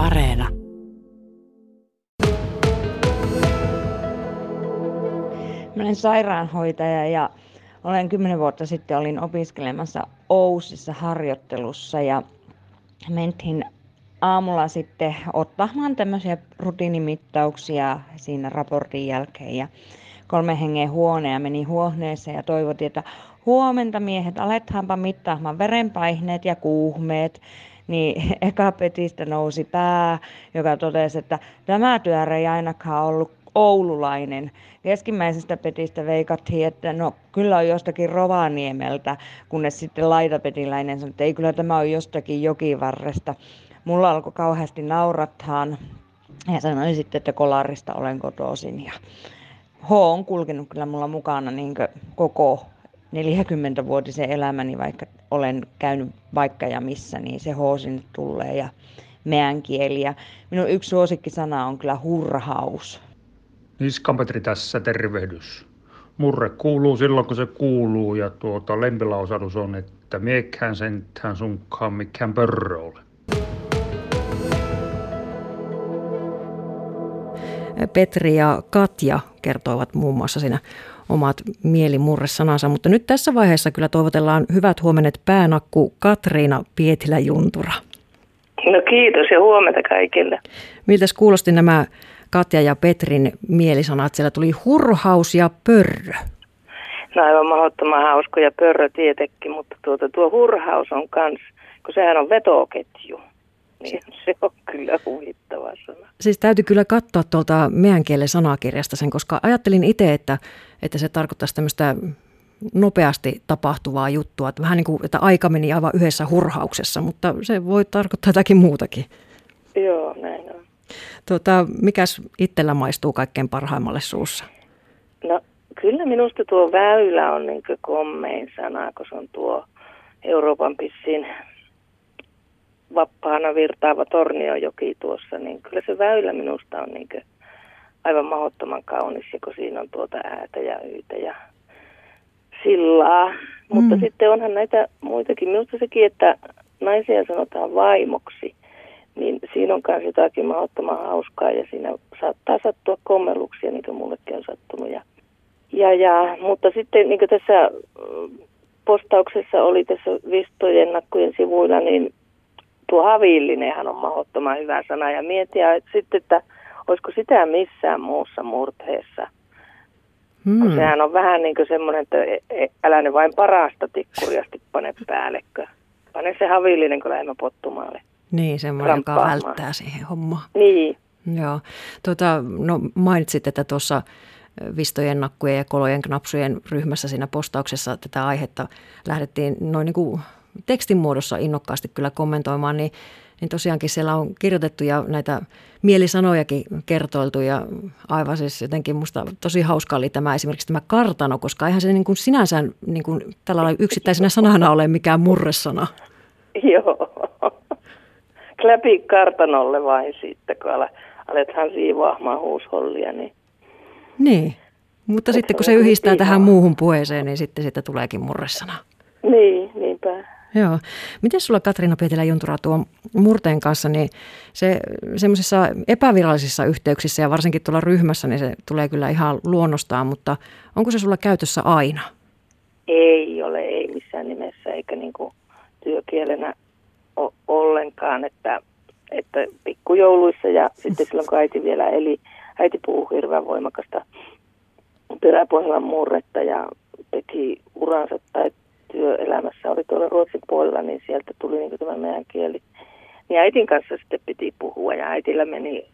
Areena. Mä olen sairaanhoitaja ja olen kymmenen vuotta sitten olin opiskelemassa Ousissa harjoittelussa ja mentiin aamulla sitten ottamaan tämmöisiä rutiinimittauksia siinä raportin jälkeen ja kolme hengen huone ja meni huoneeseen ja toivottiin, että huomenta miehet, aletaanpa mittaamaan verenpaineet ja kuuhmeet. Niin eka petistä nousi pää, joka totesi, että tämä työrä ei ainakaan ollut oululainen. Keskimmäisestä petistä veikattiin, että no kyllä on jostakin Rovaniemeltä, kunnes sitten laitapetiläinen sanoi, että ei kyllä tämä on jostakin jokivarresta. Mulla alkoi kauheasti naurattaan ja sanoin sitten, että kolarista olen kotoisin. Ja H on kulkenut kyllä mulla mukana niin koko 40-vuotisen elämäni, vaikka olen käynyt vaikka ja missä, niin se H sinne tulee ja meidän kieli. Ja minun yksi suosikkisana on kyllä hurhaus. Niskanpetri tässä tervehdys. Murre kuuluu silloin, kun se kuuluu ja tuota lempilausadus on, että miekkään sentään sunkaan mikään pörrö ole. Petri ja Katja kertoivat muun muassa siinä omat mielimurresanansa, mutta nyt tässä vaiheessa kyllä toivotellaan hyvät huomenet päänakku Katriina Pietilä-Juntura. No kiitos ja huomenta kaikille. Miltä kuulosti nämä Katja ja Petrin mielisanat? Siellä tuli hurhaus ja pörrö. No aivan mahdottoman hauskoja pörrö tietenkin, mutta tuota, tuo hurhaus on kans, kun sehän on vetoketju. Niin se on kyllä huvittava sana. Siis täytyy kyllä katsoa tuolta meidän kielen sanakirjasta sen, koska ajattelin itse, että, että se tarkoittaisi tämmöistä nopeasti tapahtuvaa juttua. Että vähän niin kuin, että aika meni aivan yhdessä hurhauksessa, mutta se voi tarkoittaa jotakin muutakin. Joo, näin on. Tuota, mikäs itsellä maistuu kaikkein parhaimmalle suussa? No kyllä minusta tuo väylä on niin kommein sana, kun se on tuo Euroopan pissin vapaana virtaava Torniojoki tuossa, niin kyllä se väylä minusta on niin aivan mahdottoman kaunis, ja kun siinä on tuota äätä ja yytä ja sillaa. Mm. Mutta sitten onhan näitä muitakin. Minusta sekin, että naisia sanotaan vaimoksi, niin siinä on myös jotakin mahdottoman hauskaa ja siinä saattaa sattua kommelluksia, niin kuin mullekin on sattunut. Ja, ja, ja, mutta sitten niin kuin tässä postauksessa oli tässä Vistojen nakkujen sivuilla, niin tuo havillinenhan on mahdottoman hyvä sana ja miettiä että sitten, että olisiko sitä missään muussa murteessa. Hmm. Kun sehän on vähän niin kuin semmoinen, että e, e, älä ne vain parasta tikkuriasti pane päällekö. Pane se havillinen, kun lähdemme pottumaalle. Niin, semmoinen, joka välttää siihen hommaan. Niin. Joo. Tuota, no mainitsit, että tuossa Vistojen, nakkujen ja kolojen knapsujen ryhmässä siinä postauksessa tätä aihetta lähdettiin noin niin kuin tekstin muodossa innokkaasti kyllä kommentoimaan, niin, niin tosiaankin siellä on kirjoitettu ja näitä mielisanojakin kertoiltu ja aivan siis jotenkin musta tosi hauska oli tämä esimerkiksi tämä kartano, koska eihän se niin kuin sinänsä niin kuin tällä yksittäisenä sanana ole mikään murresana. Joo. Kläpi kartanolle vain sitten, kun alethan siivoamaan huushollia, niin... Niin, mutta sitten kun se yhdistää tähän muuhun puheeseen, niin sitten siitä tuleekin murresana. Niin. Joo. Miten sulla Katriina Pietilä Juntura tuo murteen kanssa, niin se semmoisissa epävirallisissa yhteyksissä ja varsinkin tuolla ryhmässä, niin se tulee kyllä ihan luonnostaan, mutta onko se sulla käytössä aina? Ei ole, ei missään nimessä, eikä niin kuin työkielenä o- ollenkaan, että, että pikkujouluissa ja sitten silloin kun äiti vielä eli, äiti puhuu hirveän voimakasta peräpohjelman murretta ja teki uransa tai työelämässä oli tuolla Ruotsin puolella, niin sieltä tuli niin tämä meidän kieli. Niin äitin kanssa sitten piti puhua ja äitillä meni,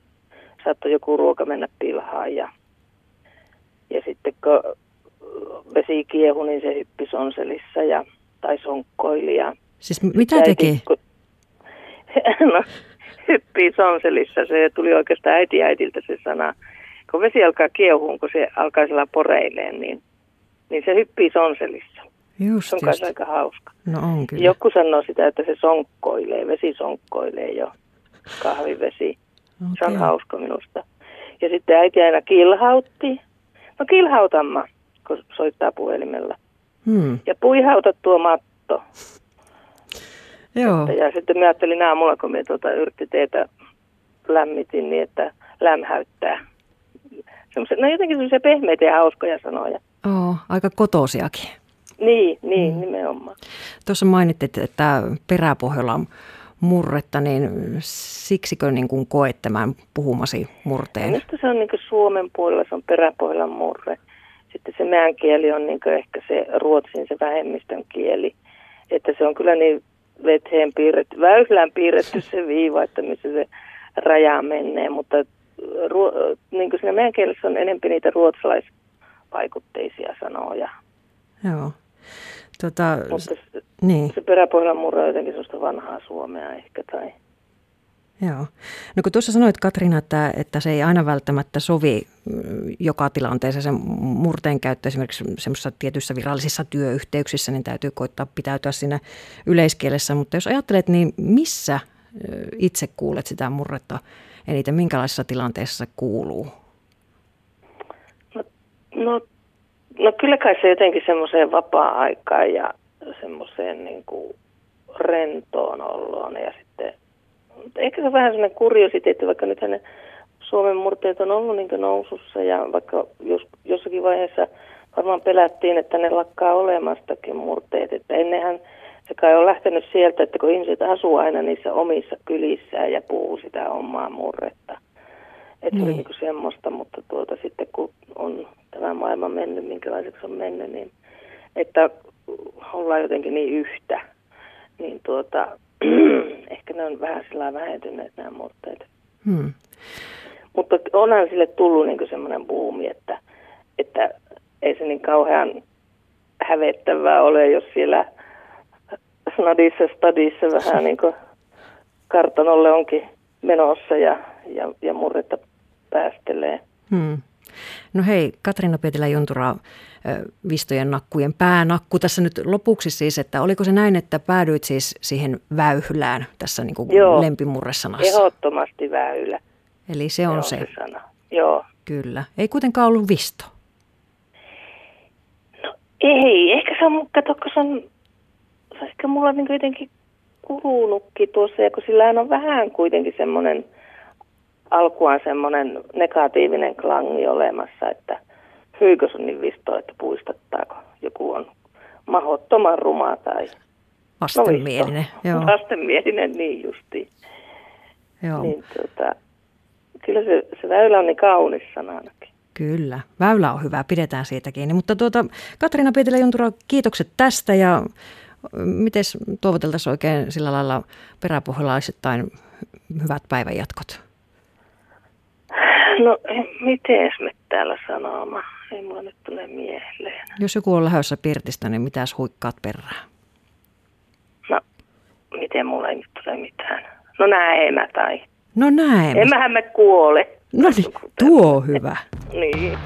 saattoi joku ruoka mennä pilhaan ja, ja sitten kun vesi kiehu, niin se hyppi sonselissa ja, tai sonkkoili. Ja siis mitä teki? Äiti, kun, no, hyppii sonselissa, se tuli oikeastaan äiti äitiltä se sana. Kun vesi alkaa kiehuun, kun se alkaa siellä poreileen, niin, niin se hyppii sonselissa. Just, se on just. aika hauska. No on kyllä. Joku sanoo sitä, että se sonkkoilee, vesi sonkkoilee jo, kahvivesi. Okay. Se on hauska minusta. Ja sitten äiti aina kilhautti. No kilhautamma, kun soittaa puhelimella. Hmm. Ja puihauta tuo matto. Joo. ja sitten mä ajattelin aamulla, kun me tuota, yritti teitä lämmitin niin, että lämhäyttää. Semmoisia, no jotenkin semmoisia pehmeitä ja hauskoja sanoja. Oo, aika kotosiakin. Niin, niin mm. nimenomaan. Tuossa mainittit, että peräpohjalla on murretta, niin siksikö niin kuin koet tämän puhumasi murteen? Minusta se on niin Suomen puolella, se on peräpohjalla murre. Sitten se meidän kieli on niin ehkä se ruotsin se vähemmistön kieli. Että se on kyllä niin veteen piirretty, väylään piirretty se viiva, että missä se raja menee, mutta ruo, niin kuin siinä meidän kielessä on enempi niitä ruotsalaisvaikutteisia sanoja. Joo. Tota, mutta se, niin. se peräpohjan murra on jotenkin sellaista vanhaa suomea ehkä tai... Joo. No kun tuossa sanoit Katriina, että, että se ei aina välttämättä sovi mm, joka tilanteessa se murteen käyttö esimerkiksi semmoisissa tietyissä virallisissa työyhteyksissä, niin täytyy koittaa pitäytyä siinä yleiskielessä. Mutta jos ajattelet, niin missä itse kuulet sitä murretta eniten, minkälaisessa tilanteessa se kuuluu? No, no, no kyllä kai se jotenkin semmoiseen vapaa-aikaan ja semmoiseen niin kuin rentoon oloon ja sitten ehkä se on vähän sellainen kuriositeetti, vaikka nyt ne Suomen murteet on ollut niin nousussa ja vaikka jos, jossakin vaiheessa varmaan pelättiin, että ne lakkaa olemastakin murteet, että ennenhän se kai on lähtenyt sieltä, että kun ihmiset asuu aina niissä omissa kylissään ja puhuu sitä omaa murretta. Että niin. se oli niin kuin semmoista, mutta tuota sitten kun on maailma mennyt, minkälaiseksi on mennyt, niin että ollaan jotenkin niin yhtä, niin tuota, ehkä ne on vähän sillä vähentyneet nämä murteet. Hmm. Mutta onhan sille tullut niin semmoinen buumi, että, että ei se niin kauhean hävettävää ole, jos siellä snadissa stadissa vähän niin kuin kartanolle onkin menossa ja, ja, ja murretta päästelee. Hmm. No hei, Katriina Pietilä-Juntura, Vistojen nakkujen päänakku tässä nyt lopuksi siis, että oliko se näin, että päädyit siis siihen väyhylään tässä niin kuin Joo, lempimurresanassa? ehdottomasti väylä. Eli se on se. se sana. Joo. Kyllä. Ei kuitenkaan ollut Visto. No ei, ehkä se on, kato, kun se on, se on ehkä mulla niin jotenkin kulunutkin tuossa, ja kun sillä on vähän kuitenkin semmoinen – alkuaan semmoinen negatiivinen klangi olemassa, että hyykö sun niin visto, että puistattaako joku on mahottoman ruma tai vastenmielinen. No joo. Vastenmielinen, niin justi. Joo. Niin, tota, kyllä se, se väylä on niin kaunis sananakin. Kyllä, väylä on hyvä, pidetään siitä kiinni. Mutta tuota, Katriina Pietilä-Juntura, kiitokset tästä ja miten toivoteltaisiin oikein sillä lailla peräpohjalaisittain hyvät päivänjatkot? No, miten me täällä sanomaan? Ei mulla nyt tule mieleen. Jos joku on lähdössä Pirtistä, niin mitäs huikkaat perään? No, miten mulla ei nyt tule mitään? No näemä tai... No näemä. Emmehän me kuole. No niin, tuo on hyvä. niin.